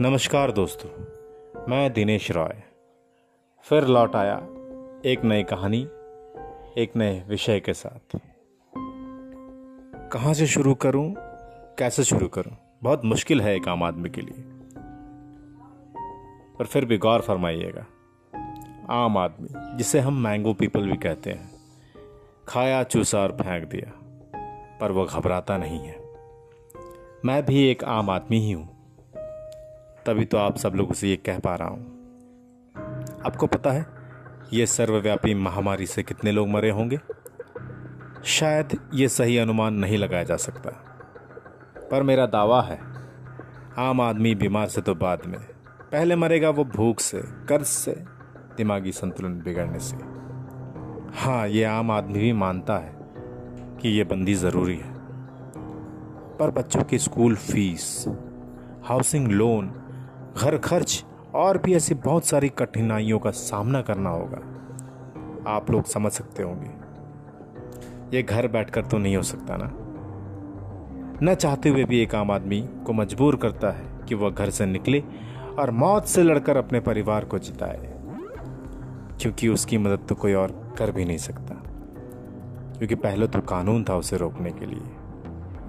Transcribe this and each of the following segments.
नमस्कार दोस्तों, मैं दिनेश रॉय। फिर लौट आया एक नई कहानी, एक नए विषय के साथ। कहाँ से शुरू करूँ, कैसे शुरू करूँ? बहुत मुश्किल है एक आम आदमी के लिए। पर फिर भी गौर फरमाइएगा, आम आदमी, जिसे हम मैंगो पीपल भी कहते हैं, खाया, चूसा और फेंक दिया, पर वो घबराता नहीं है। मैं भी एक आम आदमी ही हूँ। तभी तो आप सब लोगों से ये कह पा रहा हूँ। आपको पता है, ये सर्वव्यापी महामारी से कितने लोग मरे होंगे? शायद ये सही अनुमान नहीं लगाया जा सकता। पर मेरा दावा है, आम आदमी बीमार से तो बाद में। पहले मरेगा वो भूख से, कर्ज से, दिमागी संतुलन बिगड़ने से। हाँ ये आम आदमी भी मानता है कि ये बंदी ज़रूरी है। पर बच्चों की स्कूल फ़ीस, हाउसिंग लोन घर खर्च और भी ऐसी बहुत सारी कठिनाइयों का सामना करना होगा। आप लोग समझ सकते होंगे। ये घर बैठकर तो नहीं हो सकता ना? न चाहते हुए भी एक आम आदमी को मजबूर करता है कि वह घर से निकले और मौत से लड़कर अपने परिवार को जिताए। क्योंकि उसकी मदद तो कोई और कर भी नहीं सकता। क्योंकि पहले तो कानून था उसे रोकने के लिए।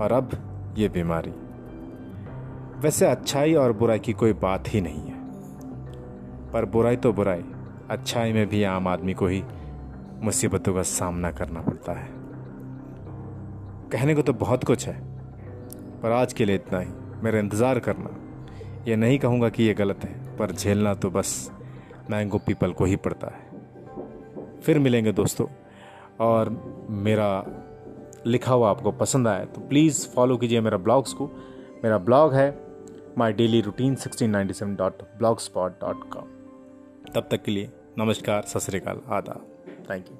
और अब ये बीमारी। वैसे अच्छाई और बुराई की कोई बात ही नहीं है। पर बुराई तो बुराई, अच्छाई में भी आम आदमी को ही मुसीबतों का सामना करना पड़ता है। कहने को तो बहुत कुछ है, पर आज के लिए इतना ही। मेरा इंतज़ार करना, ये नहीं कहूँगा कि ये गलत है, पर झेलना तो बस मैंगो पीपल को ही पड़ता है। फिर मिलेंगे दोस्तों, और मेरा लिखा हुआ आपको पसंद आए तो प्लीज़ फॉलो कीजिए मेरा ब्लॉग्स को। मेरा ब्लॉग है my daily routine sixteen ninety seven dot blogspot dot com तब तक के लिए नमस्कार सत श्रीकाल आदाब। Thank you